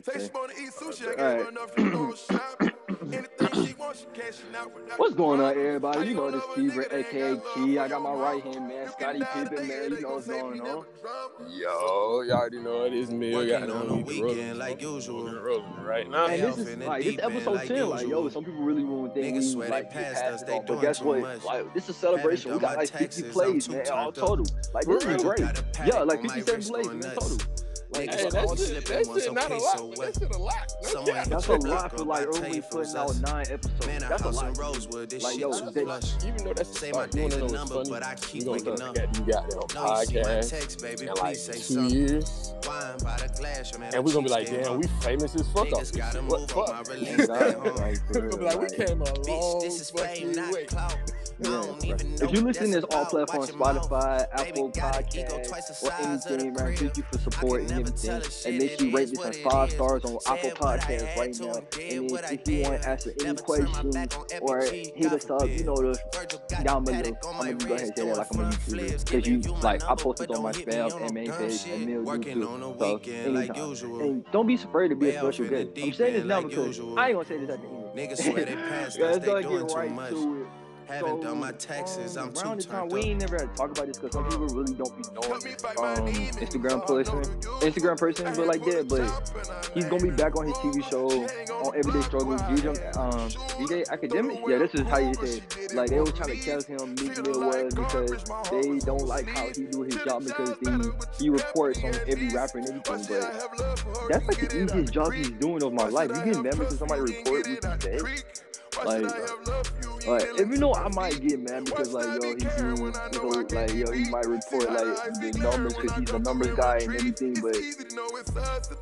something to say. What's going on, everybody? You know this Fever, aka Key. I got my right hand man, Scotty Pippen, man. You know what's going on. Yo, y'all already know it is me. We got on the weekend like usual. Right now, and this is like this episode ten. Like, yo, some people really want to think we like past us. They but guess what? Like, this is a celebration. We got like 50 plays, man, all total. Like, this is great. Yeah, like 57 plays, man, total. Like, hey, that's shit, that shit not a lot. That shit a lot. No that's a lot for like only putting out nine episodes. Man, that's a lot. Rosewood, this like, yo, they, even though that's say my days a number, but I keep waking up. You got it on podcast in like two years. And we're gonna be like, damn, we famous as fuck off this shit. What fuck? We're gonna be like, we came a long fucking if you listen to this all platforms, Spotify, Apple Podcast, or anything, man, thank you for supporting everything. And make sure you rate this on five stars on Apple Podcasts right now. And then if you want to ask any questions or hit us up, you know, the down below. I'm gonna go ahead and say that like I'm a YouTuber. Because you, like, I posted on my spam and main page and mail YouTube. So, anytime. And don't be afraid to be a special guest. I'm saying this now because I ain't gonna say this at the end. Niggas swear they passed us, they doing too much. Haven't so, done my taxes. Um, I'm too turned time, We ain't never had to talk about this because some people really don't be knowing um, Instagram person, Instagram person, but like that. But he's gonna be back on his TV show on Everyday Struggle. DJ, um, DJ Akademiks. Yeah, this is how you say it. Like they were trying to cancel him. Meek Mill was because they don't like how he do his job because he he reports on every rapper and everything. But that's like the easiest job he's doing of my life. You get mad because somebody report what he said. Like, like if you know, I might get mad because like yo, he's doing so, like yo, he might report like the numbers because he's a numbers guy and everything. But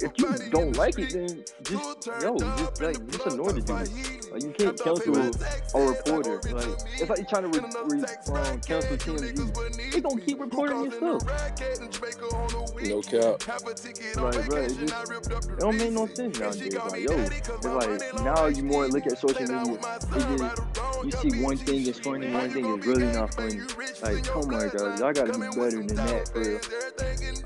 if you don't like it, then just yo, just like just ignore the dude. Like you can't cancel a reporter. Like it's like you're trying to re- re- um, cancel TMZ. They gonna keep reporting your stuff. No cap. Like, bro, it, just, it don't make no sense nowadays. Like, yo, it's like now you more look at social media you see one thing is funny, one thing is really not funny. Like, oh my god, y'all gotta be better than that, for real.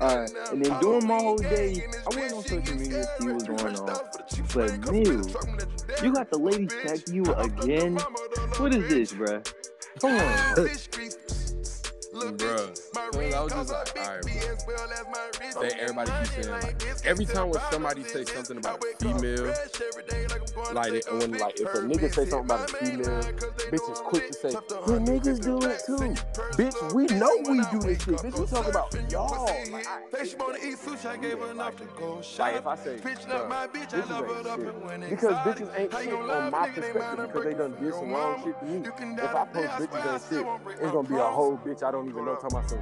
Alright, and then during my whole day, I went on social media to see what's going on. But, Neil, you got the ladies text you again? What is this, bruh? Come on. Bro, I was just like, all right, bro. Everybody keeps saying like, every time when somebody say something about a female, like when like if a nigga say something about a female, bitch is quick to say, well, niggas do it too. Bitch, we know we do this shit. Bitch, we talk about y'all. Like, like if I say, bitches ain't shit, because bitches ain't shit on my perspective because they done did some wrong shit to me. If I post bitches ain't shit, it's gonna be a whole bitch I don't don't even know talking about some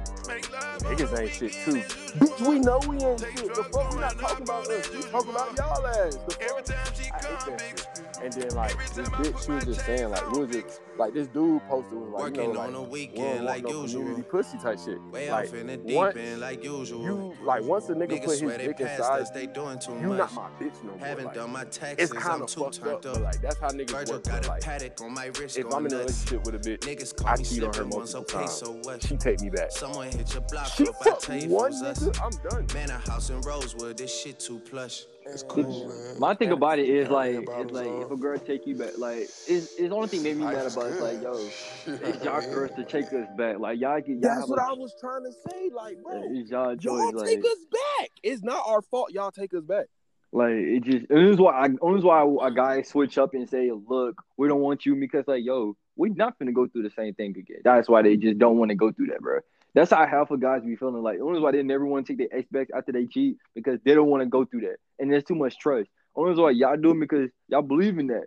niggas ain't shit too. Bitch, we know we ain't shit. The fuck we not talking about us. We talking about y'all ass. The fuck? I hate that shit. And then like this bitch, she was just saying like, we was just like this dude posted was like, you know, like, on a weekend like no usual. community pussy type shit. Way like, off in the deep once end like usual. You like once a nigga Niggas put his dick inside, us, they doing too you much. not my bitch no more. Haven't like, done my taxes. It's kind of fucked up, up. like that's how niggas Virgil work. Got a like, paddock on my wrist if I'm in a relationship with a bitch, niggas call I cheat on her multiple times. So what? She take me back. Someone hit your block she up. I tell you one nigga, I'm done. Man, a house in Rosewood, this shit too plush. It's cool, man. My thing about it is like, it's like if a girl take you back, like it's it's the only thing made me mad about is like, yo, it's y'all girls to take us back. Like y'all get y'all That's what I was trying to say. Like, bro, it's y'all, y'all take like, us back. It's not our fault. Y'all take us back. Like it just, and this is why I, this is why a guy switch up and say, look, we don't want you because like, yo, we're not gonna go through the same thing again. That's why they just don't want to go through that, bro. That's how half of guys be feeling like. The only reason why they never want to take their ex back after they cheat because they don't want to go through that, and there's too much trust. Only reason why y'all do it because y'all believe in that.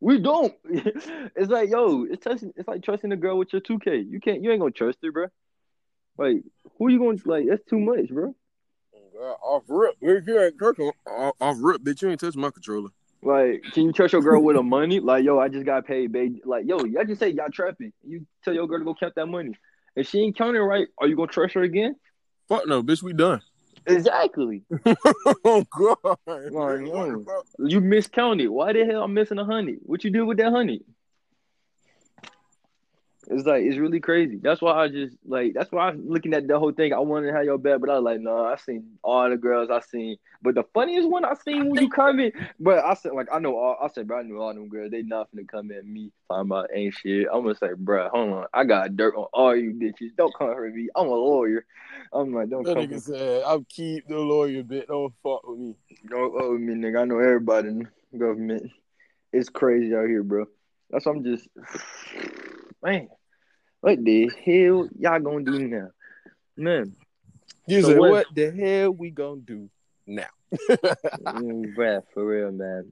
We don't. it's like yo, it's trusting. It's like trusting a girl with your two K. You can't. You ain't gonna trust her, bro. Like who you gonna like? That's too much, bro. God, off rip. If you ain't cooking, off, off rip, bitch, you ain't touch my controller. Like, can you trust your girl with the money? Like, yo, I just got paid, babe. Like, yo, y'all just say y'all trapping. You tell your girl to go count that money. If she ain't counting right, are you gonna trust her again? Fuck no, bitch. We done. Exactly. oh god. Like, mm. you miscounted. Why the hell I'm missing a honey? What you do with that honey? It's like it's really crazy. That's why I just like. That's why I'm looking at the whole thing. I wanted to have your bet, but I was like, no. I seen all the girls I seen, but the funniest one I seen when you come in. But I said like I know all. I said, bro, I knew all them girls. They nothing to come at me talking about ain't shit. I'm gonna say, bro, hold on. I got dirt on all you bitches. Don't come for me. I'm a lawyer. I'm like, don't That come. nigga said, "I'll keep the lawyer bit. Don't fuck with me." Don't owe me, nigga. I know everybody in the government. It's crazy out here, bro. That's why I'm just, man. What the hell y'all gonna do now, man? You So said, what- "What the hell we gonna do now?" Mm, bruh, for real, man.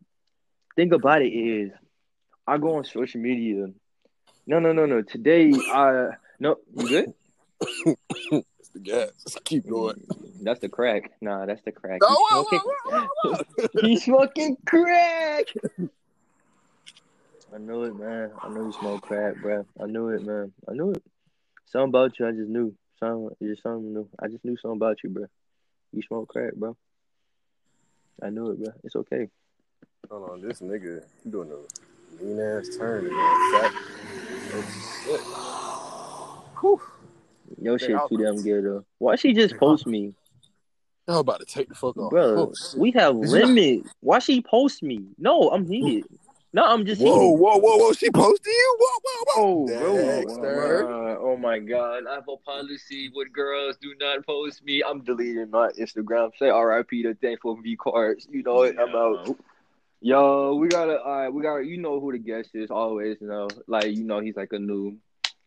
Think about it is, I go on social media. No, no, no, no. Today, I no, you good? It's the gas. Just keep going. That's the crack. Nah, that's the crack. No, He's whoa, smoking, whoa, whoa. he's smoking crack. I knew it, man. I knew you smoke crack, bro. I knew it, man. I knew it. Something about you, I just knew. Something, just something new. I just knew something about you, bro. You smoke crack, bro. I knew it, bro. It's okay. Hold on, this nigga he doing a mean ass turn. Man. Fat. Oh, shit. Whew. Your Hey, shit I'll- too damn good though. Why she just post me, I'm about to take the fuck off. bro? Oh, we have Is it- limit. Why she post me? No, I'm heated. No, I'm just Whoa, heated. whoa, whoa, whoa! She posted you? Whoa, whoa, Oh, whoa! bro. Dexter. Oh my god. I have a policy with girls do not post me. I'm deleting my Instagram. Say RIP to thankful V cards. You know it. I'm out. Yo, we gotta all right, we gotta you know who the guest is always, you know. Like, you know, he's like a new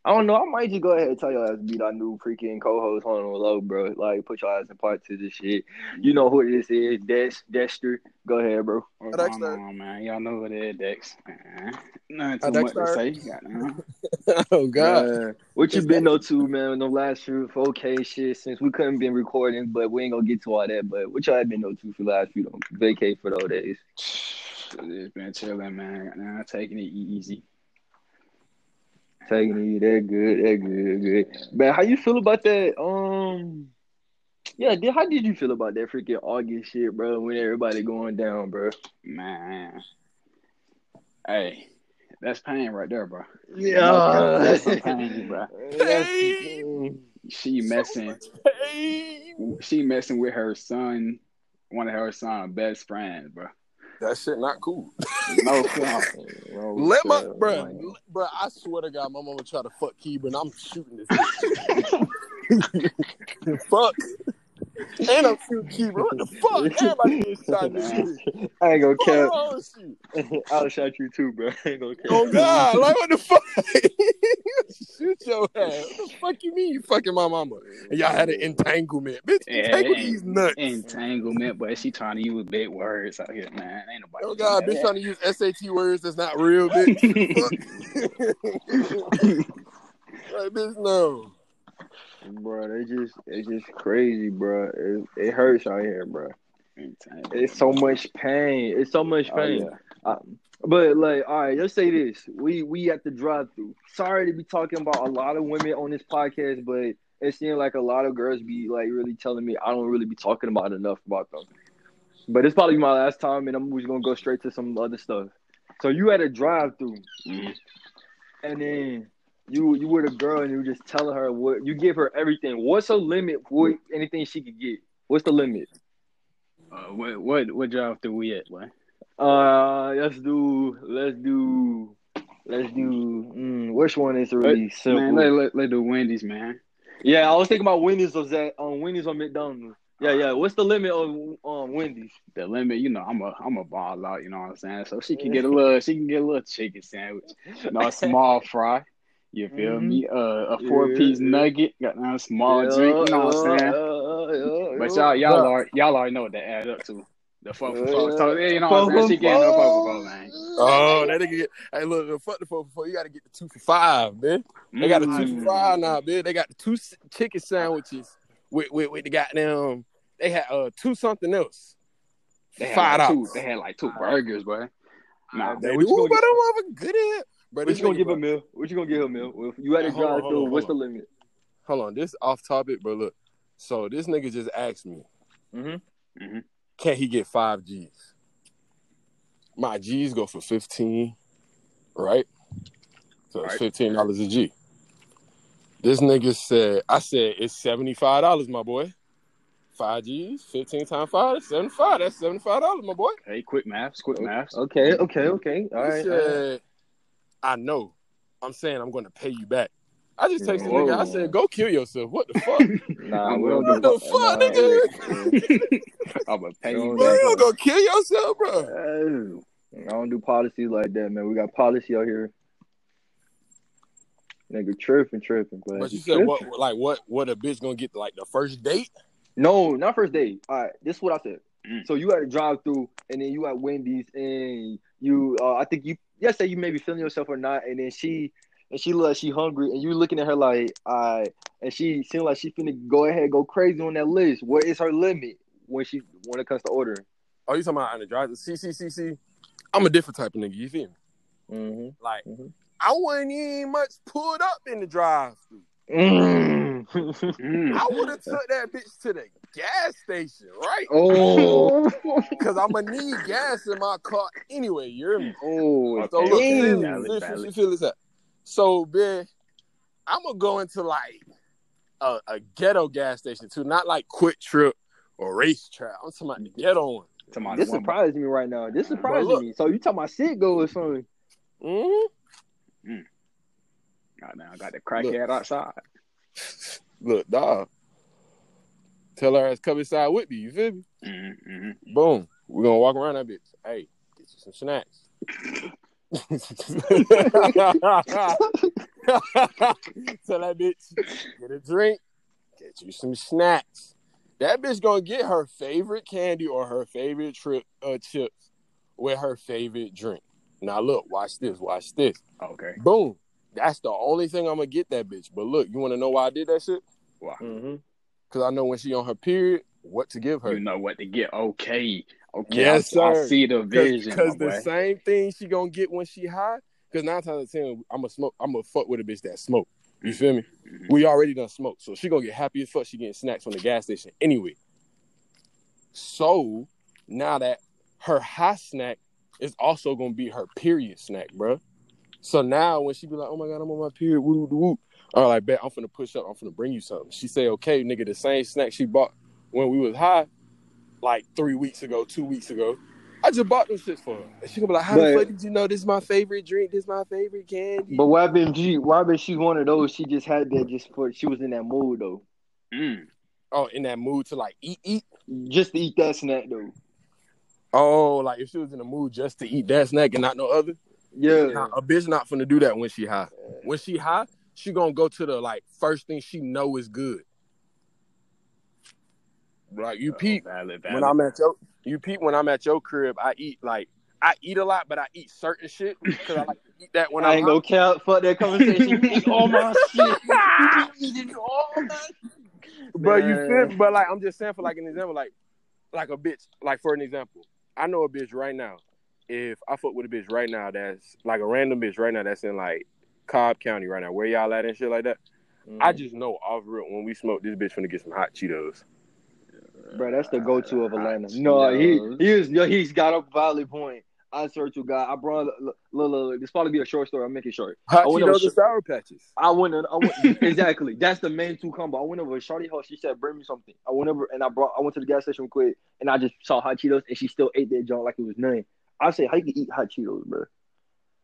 I don't know, I might just go ahead and tell y'all to beat our new freaking co host on the low, bro. Like put your eyes in part to this shit. You know who this is, Dex Dexter. Go ahead, bro. What's going on, man? Y'all know what it is, Dex. Man. Nothing Uh, too much to say. Goddamn. oh God! Man, what you been up to, man? The last few 4K shit since we couldn't been recording, but we ain't gonna get to all that. But what y'all been up to for the last few vacate for those days? Just been chilling, man. Goddamn, taking it easy. Taking it, that good, that good, good. Man, how you feel about that? Um, yeah, did, how did you feel about that freaking August shit, bro? When everybody going down, bro. Man. Hey, that's pain right there, bro. Yeah, that's some pain, bro. That's- She messing. Hey. She messing with her son, one of her son's best friends, bro. That shit not cool. No cap. Oh, Let my bro, man. bro. I swear to God, my mama try to fuck but I'm shooting this. bitch. fuck. And I'm shooting Key. What the fuck? Everybody shot in this bitch. I ain't gonna What's cap. wrong with you? I'll shot you too, bro. I ain't gonna oh, cap. Oh God! Like what the fuck? Shoot your ass! What the fuck you mean you fucking my mama? And y'all had an entanglement, bitch. Yeah, Entangle it these nuts. Entanglement, but she trying to use big words out here, man. Ain't nobody. Oh do God, that. bitch trying to use SAT words that's not real, bitch. Fuck. like bitch, no. Bro, they just it's just crazy, bro. It, it hurts out here, bro. It's so much pain. It's so much Oh, pain. yeah. Um, but like, all right, let's say this: we we at the drive-through. Sorry to be talking about a lot of women on this podcast, but it seems like a lot of girls be like really telling me I don't really be talking about enough about them. But it's probably my last time, and I'm just gonna go straight to some other stuff. So you at a drive-through, Mhm. and then you you with a girl, and you were just telling her what you give her everything. What's the limit for anything she could get? What's the limit? Uh, what what what job do we at, boy? Uh, let's do, let's do, let's do. Mm, which one is really simple? Man, let, let let do Wendy's, man. yeah, I was thinking about Wendy's or that on Wendy's or McDonald's. Yeah, yeah. What's the limit on um Wendy's? The limit, you know, I'm a I'm a ball out, you know what I'm saying. So she can get a little, she can get a little chicken sandwich, you know, a small fry. You feel Mhm. me? Uh, a four Yeah, piece yeah. nugget, got a small Yeah, drink, you know what I'm saying. yeah, yeah, But y'all y'all Bruh. already y'all already know what that add up to. The four for Yeah. four. So yeah, you know what I'm saying. She getting the four for four, man. Oh, that nigga get. Hey, look, look, fuck the four for four. You got to get the two for five, man. They got the two Mm. for five now, man. They got the two chicken sandwiches with with, with the goddamn. They had uh two something else. They had Five like two. dollars. They had like two burgers, boy. Nah, They What do, gonna but get- I'm good at. But What you gonna give bro- a meal? What you gonna give a meal? If you had a Hold on, hold drive-through, what's the on. limit? Hold on, this off topic, but look. So this nigga just asked me, Mm-hmm. can he get five G's? My G's go for fifteen, right? So it's Right. fifteen dollars a G. This nigga said, I said, it's $75, my boy. Five G's, 15 times five, that's 75. That's $75, my boy. Hey, quick maths, quick maths. Okay, okay, okay. All He right. all right. Said, I know. I'm saying I'm gonna pay you back. I just texted the Whoa. nigga, I said, go kill yourself. What the fuck? Nah, we don't What do the fuck, nigga? I'm gonna pay you Bro, back. you don't go kill yourself, bro. I don't do policies like that, man. We got policy out here. Nigga tripping, tripping, but, But you he said what like what what a bitch gonna get like the first date? No, not first date. All right, this is what I said. Mm. So you had a drive through, and then you at Wendy's, and you, uh, I think you, yes, say you may be feeling yourself or not, and then she, and she look like she hungry, and you looking at her like, right, and she seems like she finna go ahead, go crazy on that list. What is her limit when she when it comes to ordering? Oh, you talking about on the drive? See, see, see, see. I'm a different type of nigga. You feel me? Mm-hmm. Like Mhm. I wasn't even much pulled up in the drive through. Mm. Mm. I would have took that bitch to the gas station, right? oh, Because I'm gonna need gas in my car anyway. You hear me? oh, So look, Okay, feel, valid, feel, valid. feel, feel this out. So, man, I'm gonna go into like a, a ghetto gas station too, not like QuikTrip or RaceTrac. I'm talking about the ghetto one. Somebody this one- surprised me right now. This surprises look. me. So you talking about Citgo or something? Mm-hmm. Goddamn, I got the crackhead outside. Look, dog. Tell her ass come inside with me. You feel me? Mm-hmm. Boom. We're gonna walk around that bitch. Hey, get you some snacks. Tell that bitch, get a drink, get you some snacks. That bitch gonna get her favorite candy or her favorite trip uh, chips with her favorite drink. Now look, watch this, watch this. Okay. Boom. That's the only thing I'm gonna get that bitch. But look, you wanna know why I did that shit? Wow. Mm-hmm. Because I know when she on her period, what to give her. You know what to get. Okay. Okay. Yes, I, I see the vision. Because my the same thing she gonna get when she high. Because nine times out of ten, I'm gonna smoke. I'm gonna fuck with a bitch that smoke. You feel me? Mhm. We already done smoke, so she gonna get happy as fuck. She getting snacks from the gas station anyway. So now that her high snack is also gonna be her period snack, bruh. So now when she be like, "Oh my god, I'm on my period," woo woo woo. I'm like, "Bet I'm finna push up. I'm finna bring you something." She say, "Okay, nigga, the same snack she bought when we was high, like three weeks ago, two weeks ago." I just bought them shit for her. And she gonna be like, How But- the fuck did you know this is my favorite drink? This is my favorite candy. But why been she? Why been she one of those? She just had that just for she was in that mood though, Mm. oh, in that mood to like eat, eat. just to eat that snack though. Oh, like if she was in the mood just to eat that snack and not no other. Yeah, a bitch not finna do that when she high. When she high, she gonna go to the like first thing she know is good. Like you oh, peep Valid, when. I'm at your you peep when I'm at your crib. I eat like I eat a lot, but I eat certain shit because I like to eat that when I I'm ain't gonna count. Fuck that conversation. Eat all my shit. Eating all But you feel? But like I'm just saying for like an example, like like a bitch, like for an example, I know a bitch right now. If I fuck with a bitch right now that's like a random bitch right now that's in like Cobb County right now, where y'all at and shit like that, I mm. just know off real when we smoke this bitch finna get some hot Cheetos. Bro, that's the go-to of Atlanta. Hot No, he Cheetos. he is. Yo, he's got a valid point. I swear to God, I brought. Look, look, look, this probably be a short story. I'll make it short. Hot I went over Cheetos and Sour Patches. I went. I went exactly. That's the main two combo. I went over to Shorty house. She said, "Bring me something." I went over and I brought. I went to the gas station quick, and I just saw hot Cheetos, and she still ate that junk like it was nothing. I say, how you can eat hot Cheetos, bro?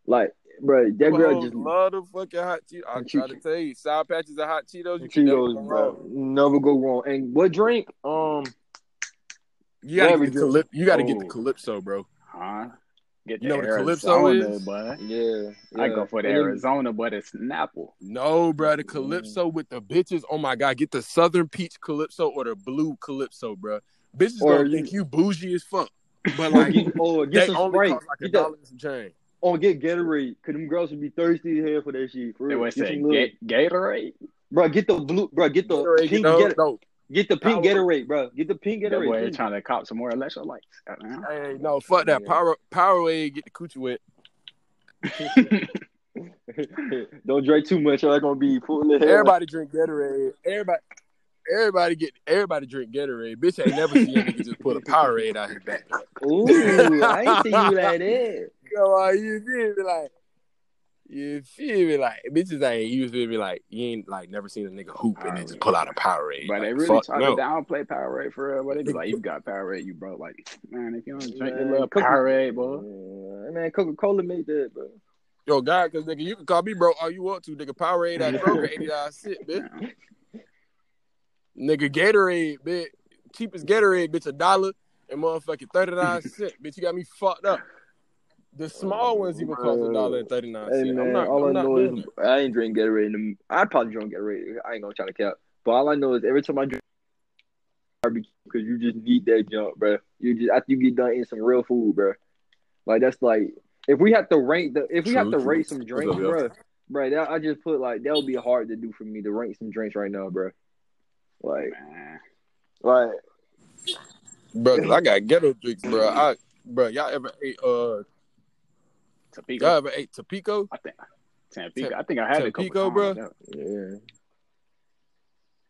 Like, bro, that girl just love the fucking hot Cheetos. I Hot try to tell you, side Patches of hot Cheetos. You can never go Cheetos, bro. wrong. Never go wrong. And what drink? Um, You gotta get the drink. calyp- You gotta get the Oh. calypso, bro. Huh? Get You the know what Calypso Arizona, is? boy. yeah, I go for the And Arizona, but it's Snapple. No, bro, the calypso with the bitches. Oh my god, get the southern peach calypso or the blue calypso, bro. Bitches Or gonna you- think you bougie as fuck, but like get, or oh, get they some only Sprite. cost like Get that, some change. or get Gatorade. Cause them girls would be thirsty as hell for that shit. For They real. would Get say some little- Gatorade. bro, get the blue, bro, get the Gatorade, pink, no, Gatorade, no, get the pink Power- Gatorade, bro. Get the pink That boy Gatorade. trying to cop some more electrolytes. Goddamn. hey, no, fuck that. Yeah. Power, Powerade, get the coochie wet. Don't drink too much, or I'm gonna be full of hell. Everybody drink Gatorade. Everybody, everybody get, everybody drink Gatorade. Bitch ain't never seen a nigga just put a Powerade out his back. Ooh, I ain't see you like that. Come on, you feel me? Like, You feel me? Like bitches ain't you feel me? Like you ain't like never seen a nigga hoop and then just pull out a Powerade. But like, they really fuck try no. to downplay Powerade for real. But they be like, you got Powerade, you bro. Like, man, if you don't drink your little Coca- Powerade, boy. Yeah, man, Coca Cola made that, bro. Yo, God, cause nigga, you can call me bro all you want to, nigga. Powerade at Kroger, eighty dollars shit, bitch. Nigga, Gatorade, bitch. Cheapest Gatorade, bitch, a dollar and motherfucking thirty nine cent. bitch, you got me fucked up. The small ones even cost a dollar and thirty nine Hey man, I'm not, all I'm I know doing is I ain't drink Gatorade. In the, I'd probably drink Gatorade. I ain't gonna try to cap. But all I know is every time I drink barbecue, because you just need that jump, bro. You just after you get done eating some real food, bro. Like that's like if we have to rank the if we have to true. rate some drinks, bro. Bro, that I just put like that would be hard to do for me to rank some drinks right now, bro. Like, Man. like bro. 'cause I got ghetto drinks, bro. I, bro, y'all ever ate uh, Topeka. y'all ever ate Tapico? I think Tampico. I think I had it a couple times. bro? yeah.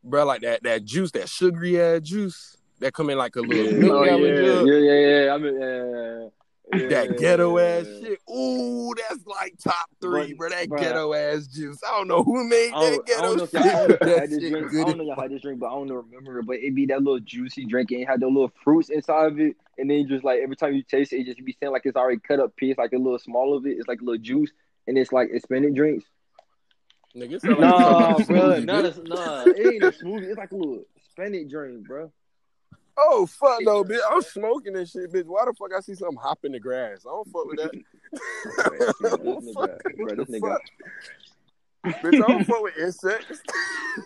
Bro, like that that juice, that sugary ass juice that come in like a little Yeah. Oh, gallon yeah. Yeah, yeah, yeah. I mean, yeah, yeah, That ghetto ass yeah. shit. Ooh, that's like top three, But, bro. That bruh, ghetto ass juice. I don't know who made that don't, I ghetto don't know shit. I don't know if y'all had this drink. I don't know y'all had this drink, but I don't remember it. But it be that little juicy drink and it had the little fruits inside of it, and then just like every time you taste it, it just be saying like it's already cut up piece, like a little small of it. It's like a little juice, and it's like it's spinach drinks. Nigga, it sound like Nah, you bro, smoothie, not a, nah, it ain't a smoothie. It's like a little spinach drink, bro. Oh fuck no, bitch! I'm smoking this shit, bitch. Why the fuck I see something hop in the grass? I don't fuck with that. Bro, this nigga, fuck- bro, what this the nigga. fuck? bitch, I don't fuck with insects.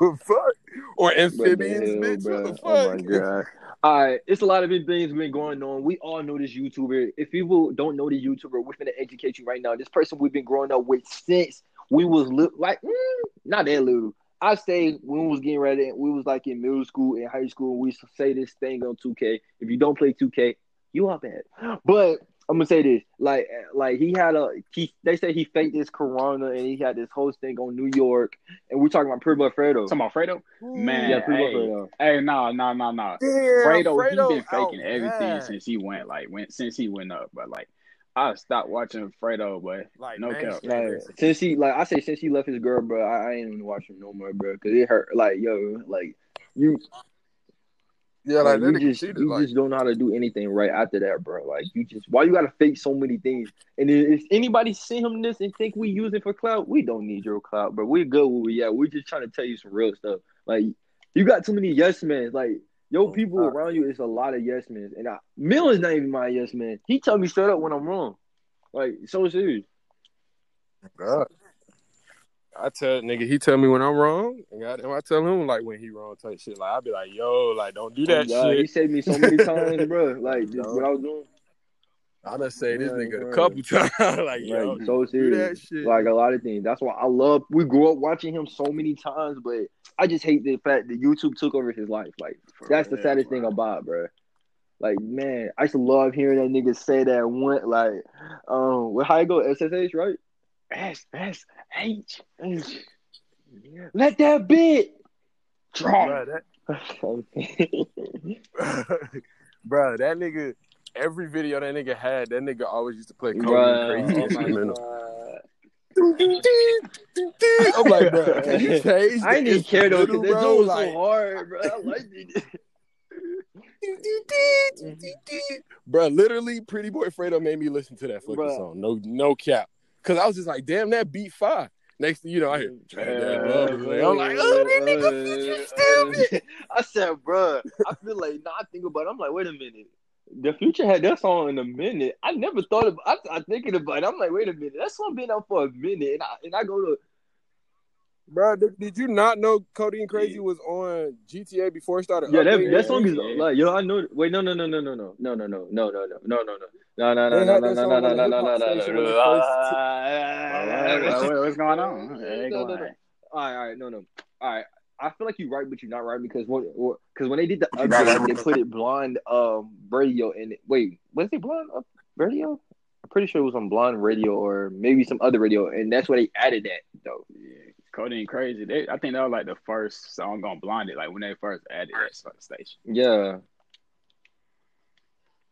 the fuck? Or amphibians, hell, bitch. bro? What the Oh my fuck? god. All right, it's a lot of big things been going on. We all know this YouTuber. If people don't know the YouTuber, we're gonna educate you right now. This person we've been growing up with since we was li- like mm, not that little. I say when we was getting ready, we was like in middle school and high school. We used to say this thing on 2K. If you don't play 2K, you are bad. But I'm gonna say this, like, like he had a he. They say he faked this corona and he had this whole thing on New York. And we're talking about Pretty Boy Fredo. Talking about Fredo? Mm. Man, yeah, Pretty Boy hey, Fredo. hey, no, no, no, no. Damn, Fredo, Fredo he been out faking oh, everything bad. since he went like went since he went up. But like, I stopped watching Fredo, but Like no cap. mainstream. Like since he like I say since he left his girl, bro, I, I ain't even watching no more, bro, because it hurt. Like yo, like you, Yeah, like, like, you just cheated. you Like, just don't know how to do anything right after that, bro. Like you just why you gotta fake so many things? And then if anybody send him this and think we use it for clout, we don't need your clout, bro. We're good where we at. We're just trying to tell you some real stuff. Like you got too many yes men. Like yo, Oh, people around you is a lot of yes men, and I, Mill is not even my yes man. He tell me straight up when I'm wrong. Like so serious. God. I tell nigga, he tell me when I'm wrong, and goddamn, I tell him like when he wrong type shit. Like I be like, yo, like don't do oh, that Oh, God, He shit. saved me so many times, bro. Like what I was doing. I done say this nigga bro. a couple times. like yo, Like so don't do that serious. Like a lot of things. That's why I love. We grew up watching him so many times, but I just hate the fact that YouTube took over his life. Like For that's the saddest bro. thing about, it, bro. Like man, I used to love hearing that nigga say that one. Like, um, well, how you go SSH right? S S H. Let that bit drop. Bruh, that, bruh, that nigga. Every video that nigga had, that nigga always used to play Cody Bruh, Crazy oh my instrumental. I'm like, bro, can you change? I even care though, because that instrumental, was like, so hard, bro. I liked it. Bro, literally, Pretty Boy Fredo made me listen to that fucking song. No, no cap. Cause I was just like, damn, that beat five. Next thing you know, I hear, that love, I'm like, oh, that nigga future stupid. I said, bro, I feel like now I think about it. I'm like, wait a minute. The future had that song in a minute. I never thought of. I, I thinking about it. I'm like, wait a minute. That song been out for a minute, and I and I go to Bro, did, did you not know Codeine Crazy was on GTA before it started? yeah. That that song is Yeah. like yo. I know. Wait, no, no, no, no, no, no, no, no, no, no, no, no, no, no, no, no, no, They no, had no, that no, song no, on no, the no, no, hip-hop no, station when no, they no. What- what- what- What's going on? Hey, No, go no, no. on. All right, all right, no, no. All right. I feel like you're right, but you're not right because what? Because when they did the update, they put it blonde um radio in it. Wait, was it blonde uh, radio? I'm pretty sure it was on blonde radio or maybe some other radio, and that's where they added that though. Yeah, Codeine Crazy. They, I think that was like the first song on Blinded, like when they first added that sort of station. Yeah,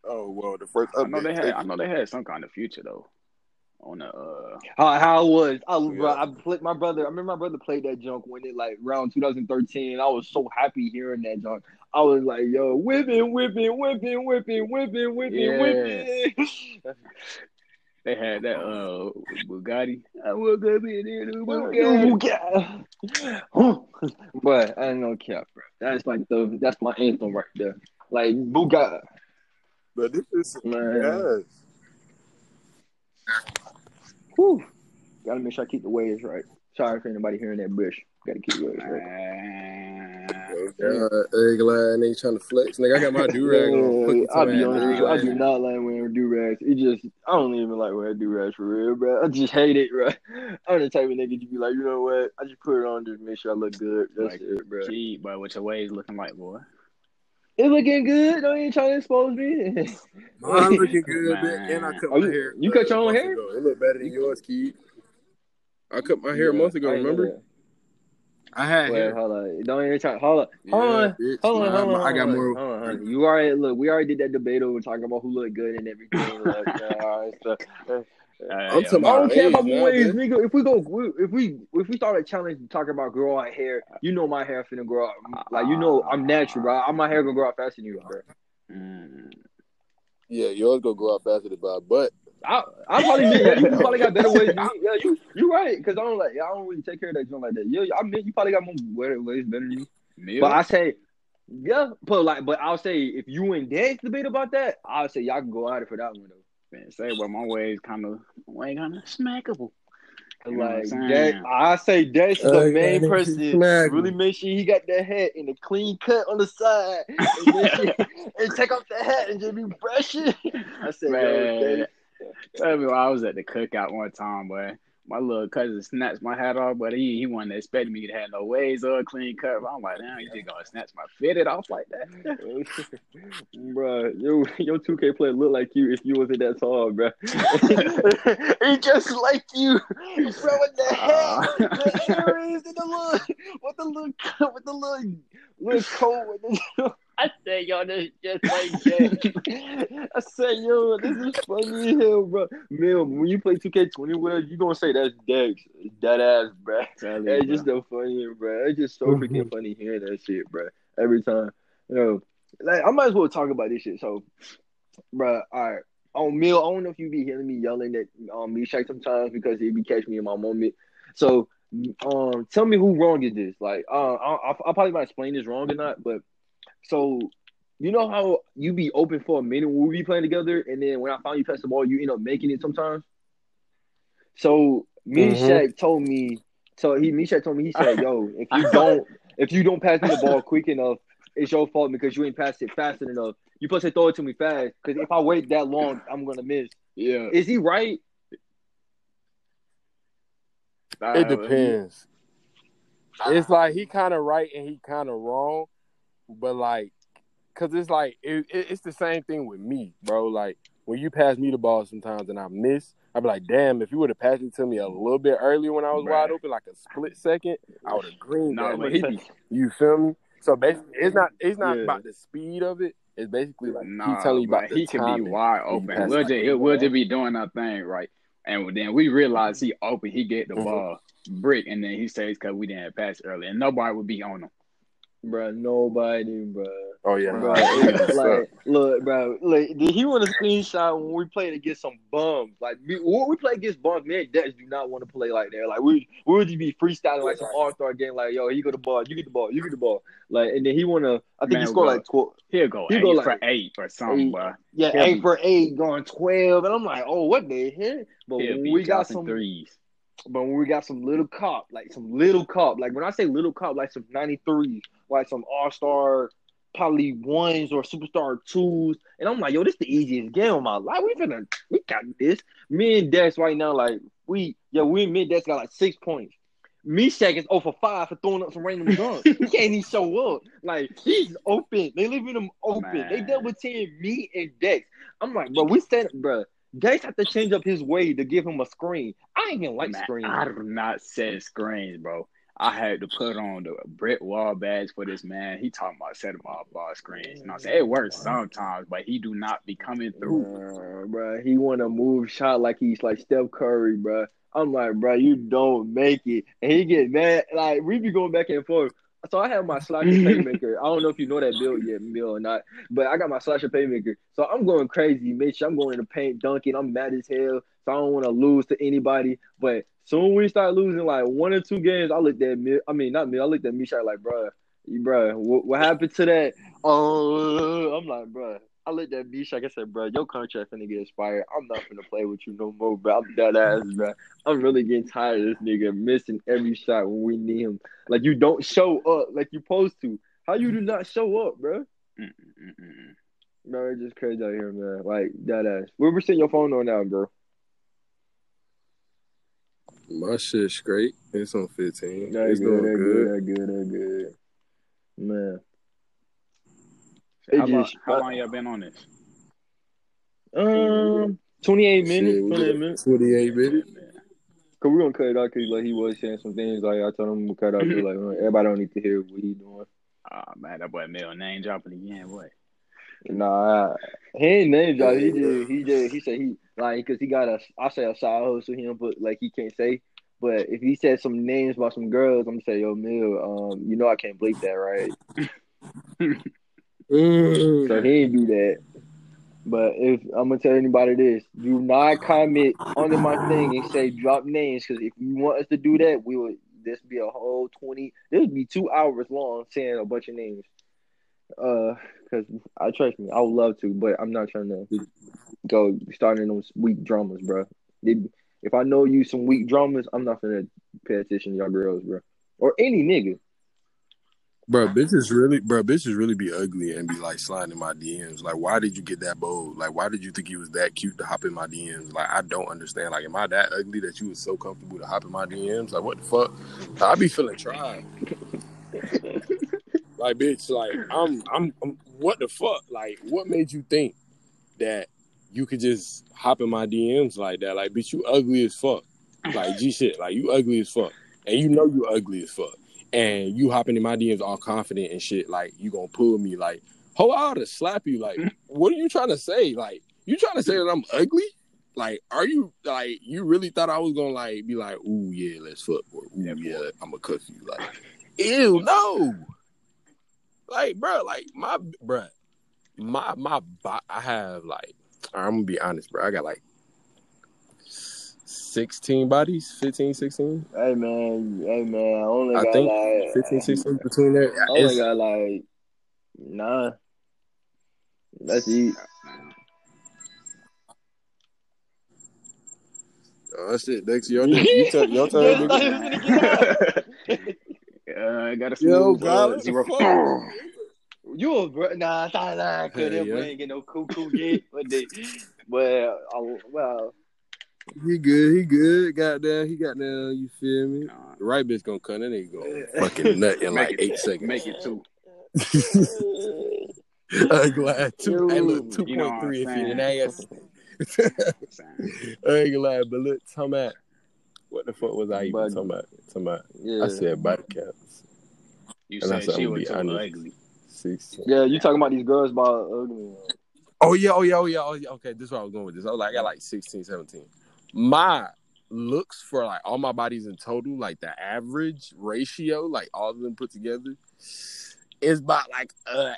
Oh well, the first I know update. they had. I know they had some kind of future though. On the uh how, how it was. I, bro, I played my brother. I remember my brother played that junk when it like around 2013. I was so happy hearing that junk. I was like, yo, whipping, whipping, whipping, whipping, whipping, whipping, Yeah. whipping. they had that uh Bugatti. I woke up in the Bugatti. Bugatti. but I don't care, bro. That's like the that's my anthem right there. Like Bugatti, But this is man. yes. Whew. Gotta make sure I keep the waves right. Sorry for anybody hearing that bush. Gotta keep the waves right. Man. Uh, hey, glad they trying to flex. Nigga, I got my do rag on. Put Yeah, it I'll be my honest I do not like wearing do rags. It just I don't even like wearing do rags for real, bro. I just hate it, bro. I'm the type of nigga to be like, you know what? I just put it on just to make sure I look good. That's Like, it, bro. Gee, but what your waves looking like, boy? It looking good. Don't even try to expose me. Mine looking good, Man. bitch, and I cut Oh, my you- hair. you cut your own hair? ago. It look better than yours, Keith. I cut my hair a month ago. I Remember? I had Wait, hair. hold on. Don't even try. Hold on. Yeah, Hold on. bitch. Hold on, hold on, I got hold on, more. Hold on, hold. You already look. We already did that debate over talking about who looked good and everything. Like, uh, all right, stuff. I'm talking I don't care about my ways, nigga. If we go, if we if we start a challenge talking about grow out hair, you know my hair finna grow out. Like you know, I'm natural, bro. I'm my hair gonna grow out faster than you, bro. Mm. Yeah, yours gonna grow out faster than Bob, but I I probably yeah, you probably got better ways. Than me. Yeah, you you right because I don't like I don't really take care of that joint like that. Yeah, I mean you probably got more better ways better than me. Milk? But I say, yeah, but like, but I'll say if you and Dex debate about that, I'll say y'all can go at it for that one though. Man, say, well, my waves kind of, way kind of smackable. You know Like that, I say Dex is the Uh, main yeah, person. Really make sure he got that hat and the clean cut on the side, and, then she- and take off the hat and just be brushing. I said, yo, Man, Dex, tell me, I was at the cookout one time, boy. My little cousin snatched my hat off, but he he wasn't expecting me to have no waves or a clean cut. I'm like, damn, you just gonna snatch my fitted off like that? bro, yo, your 2K player look like you if you wasn't that tall, bro. he just like you, bro, with the hat, the earrings, and the little, with the little, with the little, little coat, with the. I said, yo, this just like that. I said, yo, this is funny as hell, bro. Mill, when you play 2K20 with us, you gonna say that's Dex, that ass, bruh. Tell you, It's bro. just so funny, bro. It's just so freaking funny hearing that shit, bro. Every time, you know, like I might as well talk about this shit. So, bro, all right. On Mill, I don't know if you be hearing me yelling at um me Shaq sometimes because he be catching me in my moment. So, um, tell me who wrong is this? Like, uh, I, I, I probably might explain this wrong or not, but so you know how you be open for a minute when we be playing together, and then when I finally pass the ball, you end up making it sometimes. So me and Mhm. Shaq told me, so he me Shaq told me he said, "Yo, if you don't if you don't pass me the ball quick enough, it's your fault because you ain't passed it fast enough. You supposed to throw it to me fast because if I wait that long, I'm gonna miss." yeah, Is he right? It depends. It's like he kind of right and he kind of wrong, but like, cause it's like it, it- it's the same thing with me, bro. Like when you pass me the ball sometimes and I miss, I'd be like, damn, if you would have passed it to me a little bit earlier when I was Right. wide open, like a split second, I would have greened No, that. but But he he, be you feel me? So basically, it's not it's not Yeah. about the speed of it. It's basically like Nah, he telling you about he could be wide open. We'll just we'll just be doing our thing right, and then we realize he open. He get the Mhm. ball brick, and then he says because we didn't pass early, and nobody would be on him. Bro, nobody, bro. Oh yeah, Bro, nah, it's it's like, look, bro, like, did he want a screenshot when we played against some bums? Like, we, when we play against bums, me and Dex do not want to play like that. Like, we we would just be freestyling like some all star game. Like, yo, he got the ball, you get the ball, you get the ball. Like, and then he want to. I think Man, he scored bro. like twelve. He'll go He eight go for eight or something, eight. bro. Yeah, He'll eight be- for eight, going twelve, and I'm like, oh, what the hell? But when we got some, threes. But when we got some little cop, like some little cop, like when I say little cop, like some 93s, like some all star, probably ones or superstar twos. And I'm like, yo, this the easiest game of my life. We finna, we got this. Me and Dex right now, like, we, yeah, we and me and Dex got like six points. Me is 0 for 5 for throwing up some random dunks. he can't even show up. Like, he's open. They leaving him open. They Man. double team me and Dex. I'm like, bro, we said, bro, Dex have to change up his way to give him a screen. I ain't even like Man, screens. I do not set screens, bro. I had to put on the Brick Wall badge for this man. He talking about setting my ball screens. You know I'm saying? It works sometimes, but he do not be coming through. Uh, bro, he want to move shot like he's like Steph Curry, bro. I'm like, bro, you don't make it, and he get mad. Like we be going back and forth. So I have my slasher playmaker. I don't know if you know that build yet, Bill or not, but I got my slasher playmaker. So I'm going crazy, Mitch. I'm going to paint, dunking. I'm mad as hell. So I don't want to lose to anybody. But soon we start losing like one or two games, I looked at me. I mean, not me. I looked at me like, bro, bro, what, what happened to that? Oh, I'm like, bro, I looked at B Shaq. I said, bro, your contract finna get expired. I'm not gonna play with you no more, bro. I'm dead ass, bro. I'm really getting tired of this nigga missing every shot when we need him. Like you don't show up like you supposed to. How you do not show up, bro? Mm-mm-mm. Bro, it's just crazy out here, man. Like dead ass. Where we sitting your phone on now, bro? My shit's great. It's on 15. That's it's good, doing that good. good, that good, that good. Man. How, It long, just- how long y'all been on this? Um, 28 minutes. 28 minutes. 28 minutes. Cause we're gonna cut it out because like he was saying some things like I told him to cut out 'cause, like uh, everybody don't need to hear what he doing. Oh man, that boy Mill name dropping again. What? Nah, he ain't name drop. He just he just he said he like because he got a I say a side hustle him, but like he can't say. But if he said some names about some girls, I'm gonna say yo Mill, um, you know I can't bleep that, right? Mm. So he ain't do that. But if I'm gonna tell anybody this, do not comment under my thing and say drop names because if you want us to do that, we would. This be a whole twenty. This would be two hours long saying a bunch of names. Uh, because I trust me, I would love to, but I'm not trying to go starting those weak dramas, bro. If if I know you some weak dramas, I'm not gonna pay attention to y'all girls, bro, or any nigga. Bro, bitches really, bro, bitches really be ugly and be like sliding in my DMs. Like, why did you get that bold? Like, why did you think you was that cute to hop in my DMs? Like, I don't understand. Like, am I that ugly that you was so comfortable to hop in my DMs? Like, what the fuck? I be feeling tried. like, bitch, like, I'm, I'm, I'm, what the fuck? Like, what made you think that you could just hop in my DMs like that? Like, bitch, you ugly as fuck. Like, G shit, like, you ugly as fuck. And you know you ugly as fuck and you hopping in my DMs all confident and shit, like you gonna pull me, like, ho, I to slap you. Like, mm-hmm. what are you trying to say? Like, you trying to say that I'm ugly? Like, are you like you really thought I was gonna like be like, ooh yeah, let's fuck, or ooh yeah, I'm gonna cook you? Like, ew, no. Like, bro, like my bro, my my I have like, I'm gonna be honest, bro. I got like 16 bodies, 15, 16. Hey man, hey man, I only I got think like 15, 16 between there. I only It's- got like nine. That's it. Oh, that's it. Next, your turn. You tell, your turn, nigga. Uh, I got a Yo, smooth God, uh, what the zero. You a bro? Nah, nah, nah. Cause Hell them yeah. ain't get no cuckoo yet. But they, well, uh, well, He good. He good. Goddamn. He got down. You feel me? Nah, The right bitch gonna come. That nigga gonna fucking nut in Make like it- eight seconds. Make it two. I'm uh, glad. Two. Hey, look, two You know point what three if I'm you an saying. ass. I ain't gonna lie, but look, talking about what the fuck was I even Body. talking about? Talking about. yeah, I said body counts. You And I said said she I'm was too honest. ugly. Sixteen. yeah. You talking about these girls about ugly? Oh yeah, oh yeah, oh yeah, oh yeah. Okay, this is where I was going with this. I was like, I got like 16, 17. My looks for like all my bodies in total, like the average ratio, like all of them put together, is about like uh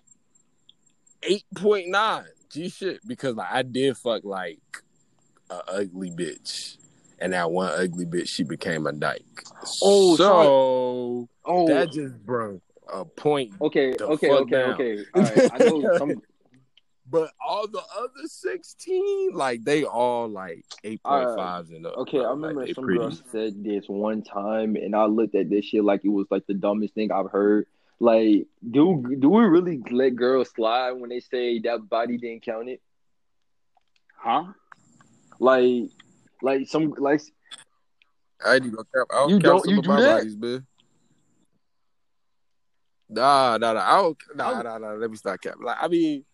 eight point nine. G shit, because like I did fuck like a ugly bitch, and that one ugly bitch she became a dyke. Oh, so Oh, that just brought a point okay, okay, okay, down. okay. All right, I know some. But all the other sixteen, like they all like eight point fives and up. Okay, bro. I remember like, some pretty. girl said this one time, and I looked at this shit like it was like the dumbest thing I've heard. Like, do do we really let girls slide when they say that body didn't count it? Huh? Like, like some like I ain't gonna cap. I don't You count don't- some you of do my that? bodies, man. Nah, nah, nah. I don't. Nah, nah, nah. Let me start cap. Like, I mean,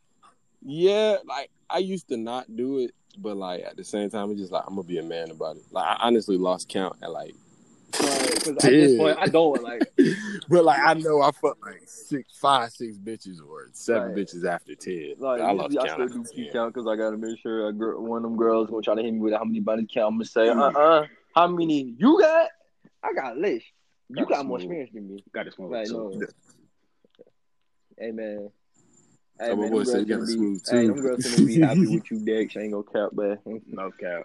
yeah, like I used to not do it, but like at the same time, it's just like I'm gonna be a man about it. Like, I honestly lost count at like Because at this point, I don't like. but like I know I fucked like six, five, six bitches or seven Right. bitches after ten. Like, I lost I count. still do count because I gotta make sure a girl, one of them girls gonna try to hit me with how many body count. I'm gonna say, uh, uh how many you got? I got less. You Got got more experience than me. Got this one. Like, no. Hey man. Hey, So my man, boy them said you got gonna a be- smooth Hey, them girls gonna be happy with you, Dex. Ain't gonna cap, but no cap.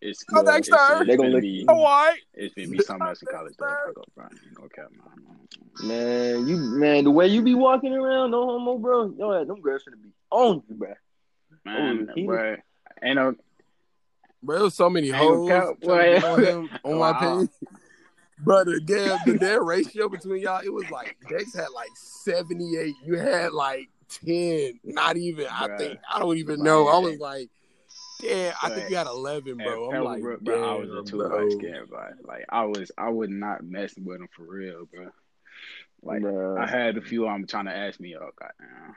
It's, Oh, it's, thanks, it's, sir. it's They gonna gonna look- be Oh, white. it's gonna be something else in college though. Fuck up, bro. No cap, man. man, you man, the way you be walking around, no homo, bro. Yo, them girls gonna be on you, bro. Man, Oh, he- ain't no Bro, there was so many Ain't hoes cap, trying to get boy. on him on my Wow. page. But the damn the damn ratio between y'all, it was like Dex had like seventy eight. You had like ten. Not even. I think I don't even know. I was like, damn. I think you had eleven, bro. I'm like, bro, bro, I was a too bro. scared, bro. Like I was, I would not mess with him for real, bro. Like Bruh. I had a few I'm trying to ask me, oh goddamn,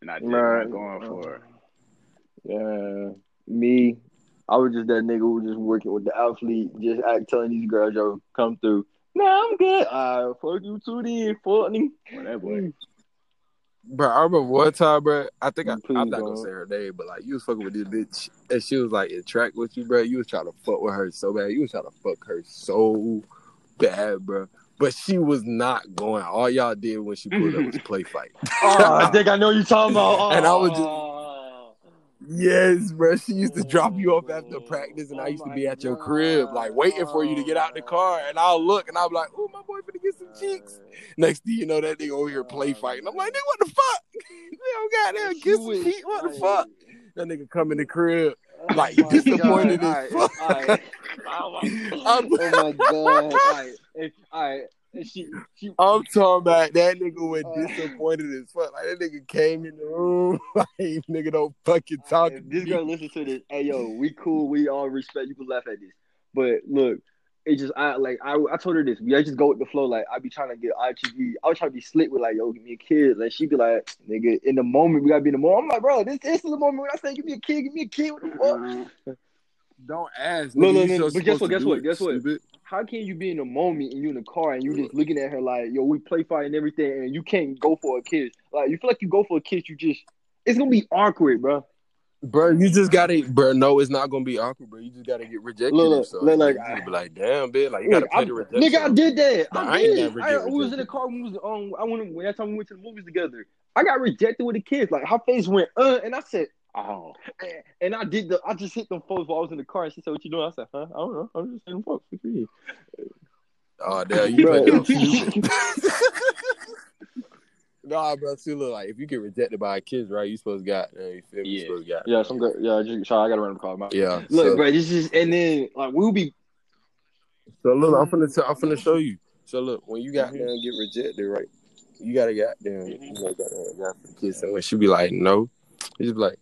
and I did not going for it. Yeah, me, I was just that nigga who was just working with the athlete, just act telling these girls, yo, come through. Nah, I'm good. Alright, fuck you too then, fuck me. Well, that boy, mm. Bro, I remember one time, bro. I think I, Please I'm not don't. gonna say her name, but like you was fucking with this bitch, and she was like in track with you, bro. You was trying to fuck with her so bad. You was trying to fuck her so bad, bro. But she was not going. All y'all did when she pulled up was play fight. Oh, I think I know you talking about. And I was just- Oh. Yes, bro. She used to drop you off after practice, and I used to be at your crib, like waiting for you to get out the car. And I'll look, and I'll be like, "Oh, my boy finna get some cheeks." Next thing you know, that nigga over here play fighting. I'm like, "Nigga, what the fuck? they don't goddamn She kiss some was- feet. What the fuck?" That nigga come in the crib. Oh Like, my disappointed God. as Alright, fuck. alright. Oh my oh my god! Alright, if- alright. She, she, I'm talking about that nigga was Uh. disappointed as fuck. Like that nigga came in the room, like nigga don't fucking talk. If to this me. girl listen to this, hey yo, we cool, we all respect. You can laugh at this, but look, it just I like I I told her this. We I just go with the flow. Like I be trying to get ITV. I was trying to be slick with like yo, give me a kid. Like she be like, nigga, in the moment we gotta be in the moment. I'm like, bro, this this is the moment when I say give me a kid, give me a kid. What the fuck? Don't ask. No, no, no, but guess what, guess what, it, guess what? stupid. How can you be in the moment and you in the car and you just looking at her like, yo, we play fight and everything, and you can't go for a kiss? Like you feel like you go for a kiss, you just it's gonna be awkward, bro. Bro, you just gotta, bro. No, it's not gonna be awkward, bro. You just gotta get rejected. Look, something. look, like, just be like, damn, bitch, like you gotta play I, the rejection. nigga, I did that. Nah, I I ain't did. I, we was in the car. We was um. I went that time we went to the movies together. I got rejected with the kids. Like her face went uh, and I said, oh, and I did the. I just hit them folks while I was in the car, and she said, "What you doing?" I said, "Huh? I don't know. I'm just hitting folks." What you mean? Oh, damn, you dumb stupid. Nah, bro. See, look, like if you get rejected by a kid, right? You supposed to got, uh, you feel me? Yeah. supposed to got, Yeah, some good. Yeah, just sorry, I got to run the car. My- yeah. Look, so, bro, this is and then like we'll be. so look, I'm finna, tell, I'm finna show you. So look, when you got Mhm. down get rejected, right? You gotta got down, you know, got down, got some kiss, and when she be like, no, you just be like,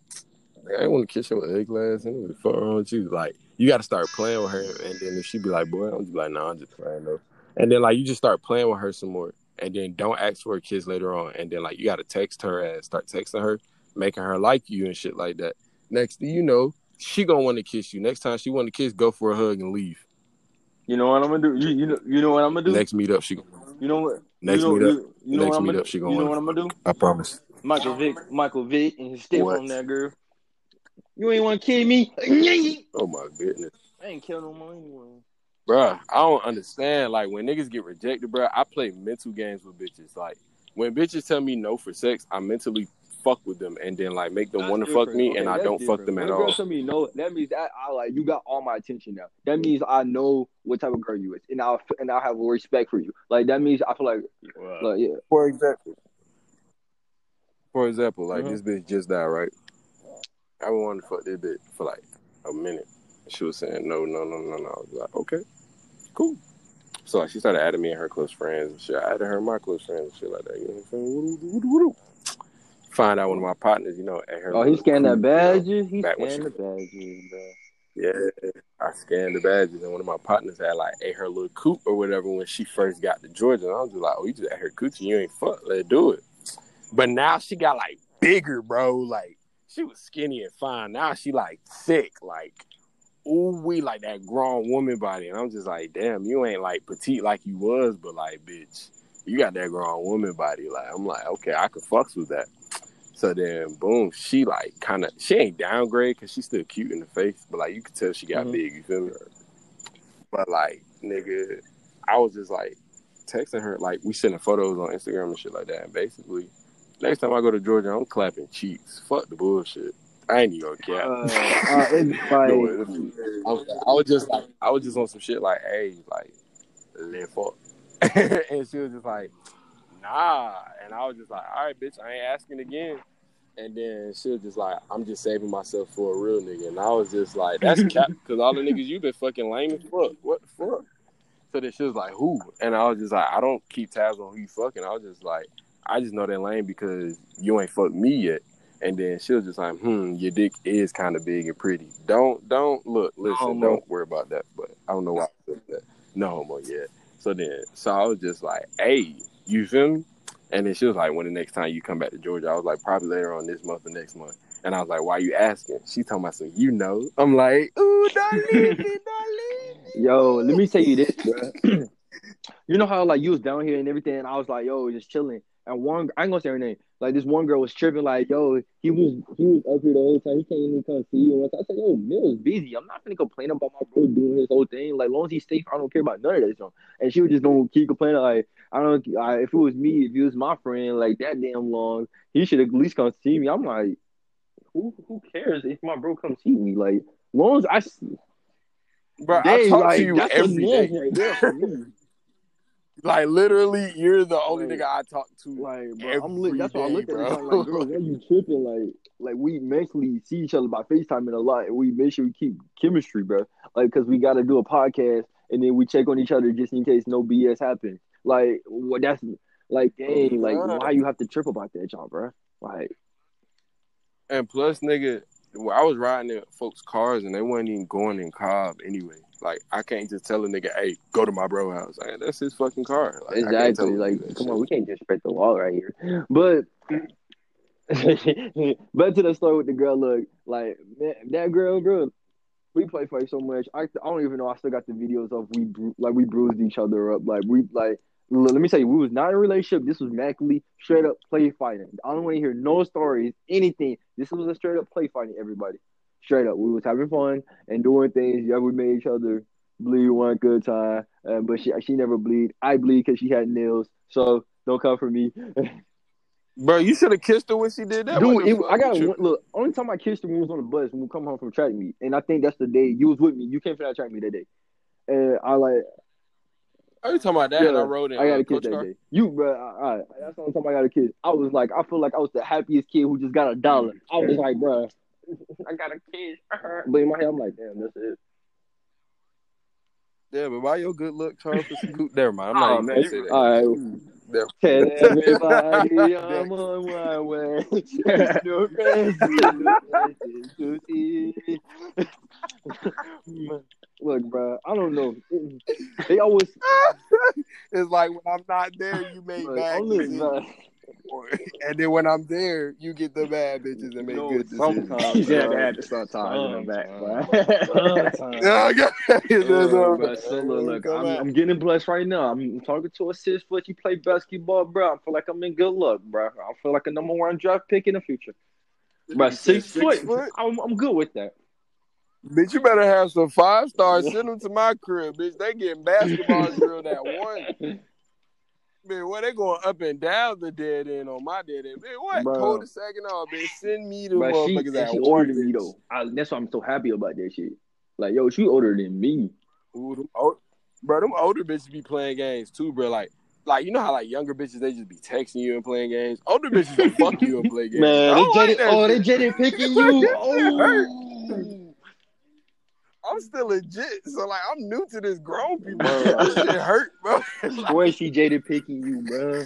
I ain't want to kiss you with egg glass. And what the fuck wrong with you? Like, you got to start playing with her, and then if she be like, boy, I'm just be like, no, I'm just playing though. And then like you just start playing with her some more, and then don't ask for a kiss later on, and then like you got to text her and start texting her, making her like you and shit like that. Next thing you know, she gonna want to kiss you. Next time she want to kiss, go for a hug and leave. You know what I'm gonna do? You you know you know what I'm gonna do? Next meet up, she. You know what? Next you know, meet up, You, you know next what I'm meet gonna up, she do? gonna You know wanna- what I'm gonna do? I promise. Michael Vick, Michael Vick, and his stiff What? on that girl. You ain't want to kill me. Oh my goodness. I ain't kill no more anyway. Bruh, I don't understand. Like when niggas get rejected, bruh, I play mental games with bitches. Like when bitches tell me no for sex, I mentally fuck with them and then like make them want to fuck me Okay, and I don't fuck them when at girl all. tell me no, that means that I like you got all my attention now. That means I know what type of girl you is, and I'll and I'll have respect for you. Like that means I feel like well, like yeah. For example, for example, like Mhm. this bitch just died, right? I wanted to fuck this bitch for like a minute. She was saying no, no, no, no, no. I was like, okay, cool. So like she started adding me and her close friends and shit. I added her and my close friends and shit like that. You know what I'm saying? Woo-doo, woo-doo, woo-doo. Find out one of my partners, you know, at her. Oh, he scanned that coupe, you know. badges. He scanned the badges, bro. Yeah, I scanned the badges, and one of my partners had like ate her little coupe or whatever when she first got to Georgia. And I was just like, "Oh, you just ate her coochie, you ain't fuck, let's do it." But now she got like bigger, bro. Like she was skinny and fine. Now she like thick, like ooh, we like that grown woman body, and I'm just like, damn, you ain't like petite like you was, but like, bitch, you got that grown woman body. Like, I'm like, okay, I could fucks with that. So then, boom, she like kind of she ain't downgrade because she's still cute in the face, but like you could tell she got Mhm. big. You feel me? But like, nigga, I was just like texting her, like we sending photos on Instagram and shit like that. And basically, next time I go to Georgia, I'm clapping cheeks. Fuck the bullshit. I ain't even gonna cap. Uh, uh, it's like, No, it- I was, I was just like, I was just on some shit like, hey, like, let fuck. and she was just like, nah. And I was just like, all right, bitch, I ain't asking again. And then she was just like, I'm just saving myself for a real nigga. And I was just like, that's cap, because all the niggas you been fucking lame as fuck. What the fuck? So then she was like, who? And I was just like, I don't keep tabs on who you fucking. I was just like, I just know that lame because you ain't fucked me yet. And then she was just like, hmm, your dick is kind of big and pretty. Don't, don't, look, listen, don't worry about that. But I don't know why I said that. No homo yet. So then, so I was just like, hey, you feel me? And then she was like, when the next time you come back to Georgia? I was like, probably later on this month or next month. And I was like, why are you asking? She talking about some, you know. I'm like, ooh, don't leave me, don't leave me. Yo, let me tell you this, bro. you know how like you was down here and everything, and I was like, yo, just chilling. And one, I ain't gonna say her name. Like this one girl was tripping, like, yo, he was he was up here the whole time. He can't even come see you. And I said, yo, Mill's busy. I'm not gonna complain about my bro doing his whole thing. Like, long as he's safe, I don't care about none of that. So, and she was just gonna keep complaining, like, I don't. I, if it was me, if it was my friend, like that damn long, he should at least come see me. I'm like, who who cares if my bro come see me? Like, long as I see. Bro, I talk like, to you every day. right there for me. Like literally, you're the only Like- nigga I talk to. Like, bro, I'm lit. Every That's why I day, looked at bro. like, girl, why you tripping? Like, like we mentally see each other by FaceTiming a lot, and we make sure we keep chemistry, bro. Like, cause we got to do a podcast, and then we check on each other just in case no BS happens. Like, what? That's like, dang, like, why you have to trip about that, John, bro? Like, And plus, nigga, well, I was riding in folks' cars and they weren't even going in Cobb anyway. Like, I can't just tell a nigga, hey, go to my bro house. Like, that's his fucking car. Like, I can't tell exactly. Like, come shit. on, we can't disrespect the law right here. But. but to the story with the girl. Look, like man, that girl, bro. We play fight so much. I, I don't even know. I still got the videos of we like we bruised each other up. Like we like. Let me tell you, we was not in a relationship. This was Mackley straight up play fighting. I don't want to hear no stories, anything. This was a straight up play fighting. Everybody, straight up. We was having fun and doing things. Yeah, we made each other bleed one good time. Uh, but she she never bleed. I bleed because she had nails. So don't come for me. Bro, you should have kissed her when she did that. Dude, it, I got one, look. Only time I kissed her when we was on the bus when we come home from track meet, and I think that's the day you was with me. You came for that track meet that day, and I like Are you talking about that? Yeah, I rode in I got uh, a kiss that car? day. You, bro, that's the only time I got a kiss. I was like, I feel like I was the happiest kid who just got a dollar. I was like, bro, I got a kiss. But in my head, I'm like, damn, that's it. Yeah, but why your good look, Charles? Scoot? Never mind. I'm not Oh, even man, gonna say that. all right. Never- Tell everybody I'm on my way. no question, no question to see. Look, bro, I don't know. They always it's like when I'm not there, you make look, bad I'm look, decisions. bro, and then when I'm there, you get the bad bitches and make No, good decisions. sometimes. He said they had to start talking in the back, boy. Yeah, I got it. There's Uh, a- bro, so look, look, Come I'm. I'm getting blessed right now. I'm talking to a six foot. You play basketball, bro. I feel like I'm in good luck, bro. I feel like a number one draft pick in the future. Bro, You said six, foot. I'm, I'm good with that. Bitch, you better have some five stars. Send them to my crib, bitch. They getting basketball drill that one. Man, what they going up and down the dead end on my dead end? Man, what? Bro. Cul de sac and all, bitch. Send me the But she, motherfuckers and that she than me though. I, that's why I'm so happy about that shit. Like, yo, she older than me. Ooh, them old, bro, them older bitches be playing games too, bro. Like, like you know how like younger bitches they just be texting you and playing games. Older bitches will fuck you and play games. Man, they don't like jaded. that oh, they jaded picking you. Oh, I'm still legit, so like I'm new to this grown people. Bro. This shit hurt, bro. boy, she jaded picking you, bro.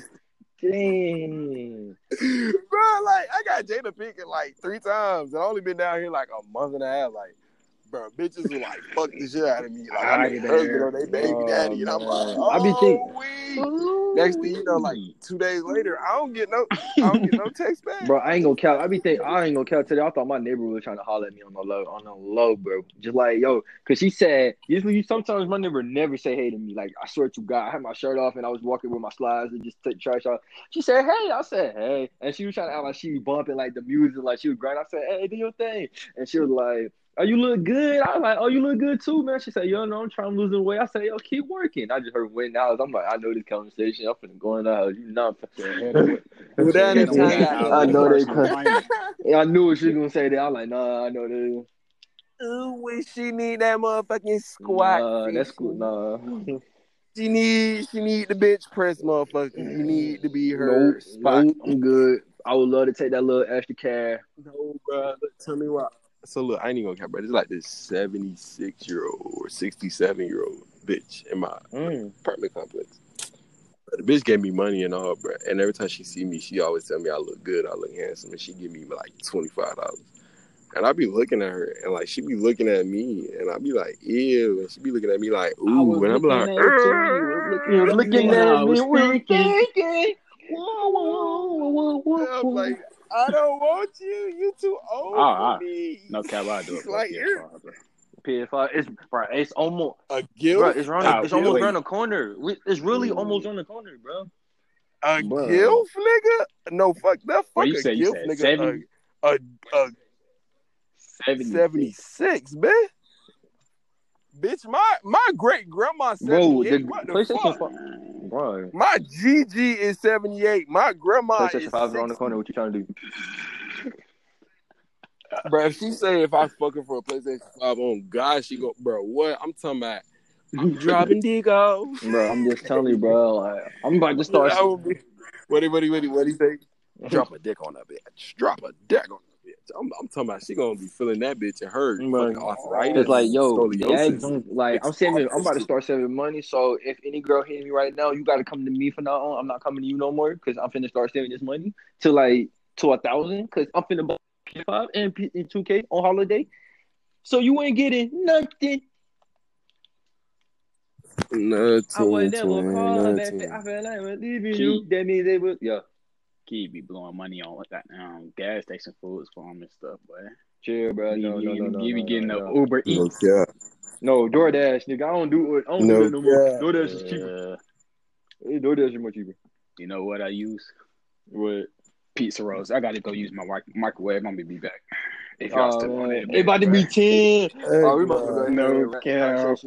Dang. bro, like I got Jada picking like three times. and I only been down here like a month and a half. Like, bro, bitches are like, fuck the shit out of me. Like, I I'm get a that. husband or they baby Oh, daddy. And I'm like, man. oh, I be think- oh, we. Next thing you know, like two days later, I don't get no, I don't get no text back. Bro, I ain't gonna count. I be think I ain't gonna count today. I thought my neighbor was trying to holler at me on the low, on the low, bro. Just like yo, cause she said usually sometimes my neighbor never say hey to me. Like I swear to God, I had my shirt off and I was walking with my slides and just took trash off. She said hey, I said hey, and she was trying to act like she was bumping like the music, like she was grinding. I said hey, do your thing, and she was like. Oh, you look good. I was like, oh, you look good too, man. She said, yo, no, I'm trying to lose the weight. I said, yo, keep working. I just heard win hours. I'm like, I know this conversation. I'm finna go in the house. You know, Well, I know they cut. Yeah, I knew she was gonna say that. I'm like, nah, I know that. Ooh, when she need that motherfucking squat. Nah, that's bitch. cool. Nah. She need, she need the bitch press, motherfucker. You need to be her Nope, spot. nope, I'm good. I would love to take that little extra cash. No, bro. Tell me why. So look, I ain't even gonna care, but it's like this seventy-six year old or sixty-seven year old bitch in my Mm. apartment complex. But the bitch gave me money and all, bro. And every time she see me, she always tell me I look good, I look handsome, and she give me like twenty-five dollars. And I be looking at her, and like she be looking at me, and I be like, ew, and she be looking at me like, ooh, and I'm like, You're looking I at me, was we're thinking. thinking. Whoa, whoa, whoa, whoa, I'm like, I don't want you. You too old Oh, I- for me. No cap, I do it. for Like, PS5, you're- PS5, it's bro, it's almost, A bro, guilt, it's around, Ah, it's almost around the corner. We- It's really almost on the corner, bro. a Bruh. gilf, nigga. No, fuck that. Fuck What you a said? You gilf, said nigga. 70? A, a, a 70. 76, man. Bitch, my my great grandma Bro, the what the PlayStation fuck? 5, bro. My GG is 78. My grandma PlayStation is 5 around the corner. What you trying to do? Bro, if she say if I fucking for a PlayStation 5 on God, she go, bro, what? I'm talking about I'm dropping Digo. Bro, I'm just telling you, bro. Like, I'm about to start. That would be- What do what what what do you say? Drop a dick on that bitch. Drop a dick on that bitch. I'm, I'm talking about she gonna be feeling that bitch and her Right. arthritis. It's like, yo, yeah, don't- like I'm saving. I'm about to start saving money. So if any girl hitting me right now, you got to come to me for now on. I'm not coming to you no more because I'm finna start saving this money to like to a thousand because I'm finna buy P5 and P- 2K on holiday. So you ain't getting nothing. Nothing, I would never twin, call her back. I feel like we're leaving you. That means they would. Yeah, Key be blowing money on what that um, gas station foods for him and stuff, but chill, bro. No, no, you, no, no, you be no, getting no, the no. Uber No Eats. cap. No, DoorDash, nigga. I don't do it. I don't No do that no more. cap. DoorDash is cheaper. Hey, DoorDash is more cheaper. you know what I use? What? Pizza rolls. I got to go use my mic- microwave. I'm gonna be back. If y'all Oh, still on man. it, It about to be ten. Oh, we about to go ahead No and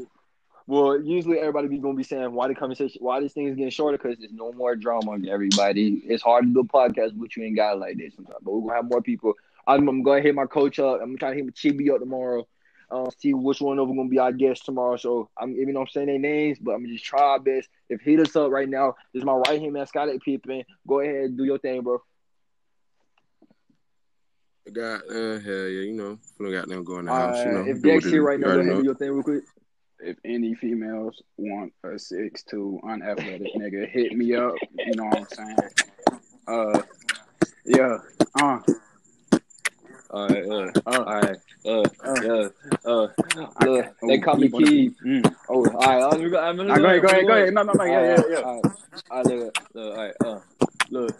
Well, usually everybody be gonna be saying why the conversation, why this thing is getting shorter because there's no more drama. On everybody, it's hard to do a podcast, with you ain't got it like this sometimes. But we're gonna have more people. I'm, I'm gonna hit my coach up. I'm trying to try to hit my Chibi up tomorrow. Uh, see which one of them gonna be our guest tomorrow. So I'm even though I'm saying their names, but I'm gonna just try our best. If hit us up right now, this is my right hand man, Skylight Pippen. Go ahead and do your thing, bro. Got uh, hell yeah, you know, we got them going in the Uh, house. You know, if Dex here right now, go ahead do your thing real quick. If any females want a six two unathletic nigga, hit me up. You know what I'm saying? Uh, yeah. Uh, All right, uh, uh, all right, uh, uh. yeah, uh, look, can't- they call me keep on the- Keith. Mm. Oh, all right, I'm gonna go. I'm gonna Ah, go ahead, go ahead, go ahead. No, no, no, yeah, yeah, yeah. All right, look, look, all right, uh, look,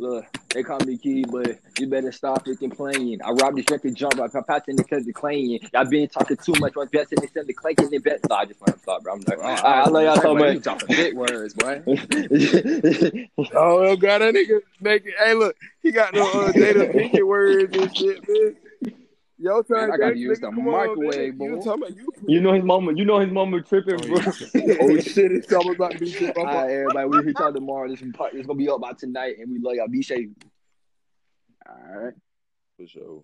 look, they call me Keith, but you better stop freaking playing. I robbed this record jump, I'm passing the because claying. Y'all been talking too much, I'm besting instead of clanking and bet. Nah, I just want to stop, bro. I'm like, all right, I love y'all so Boy, You much. dropping big words, boy. Oh, well, God, that nigga make it. Hey, look, he got no uh, data thinking words and shit, man. Yo, turn Man, I gotta use the come on, microwave, man. You boy. talking about you? you know his mama, you know his mama tripping, oh, bro. Oh, shit, it's almost about to be shit. All right, everybody, we'll hit y'all tomorrow. This is gonna be up by tonight, and we love y'all. Be safe. All right. For sure.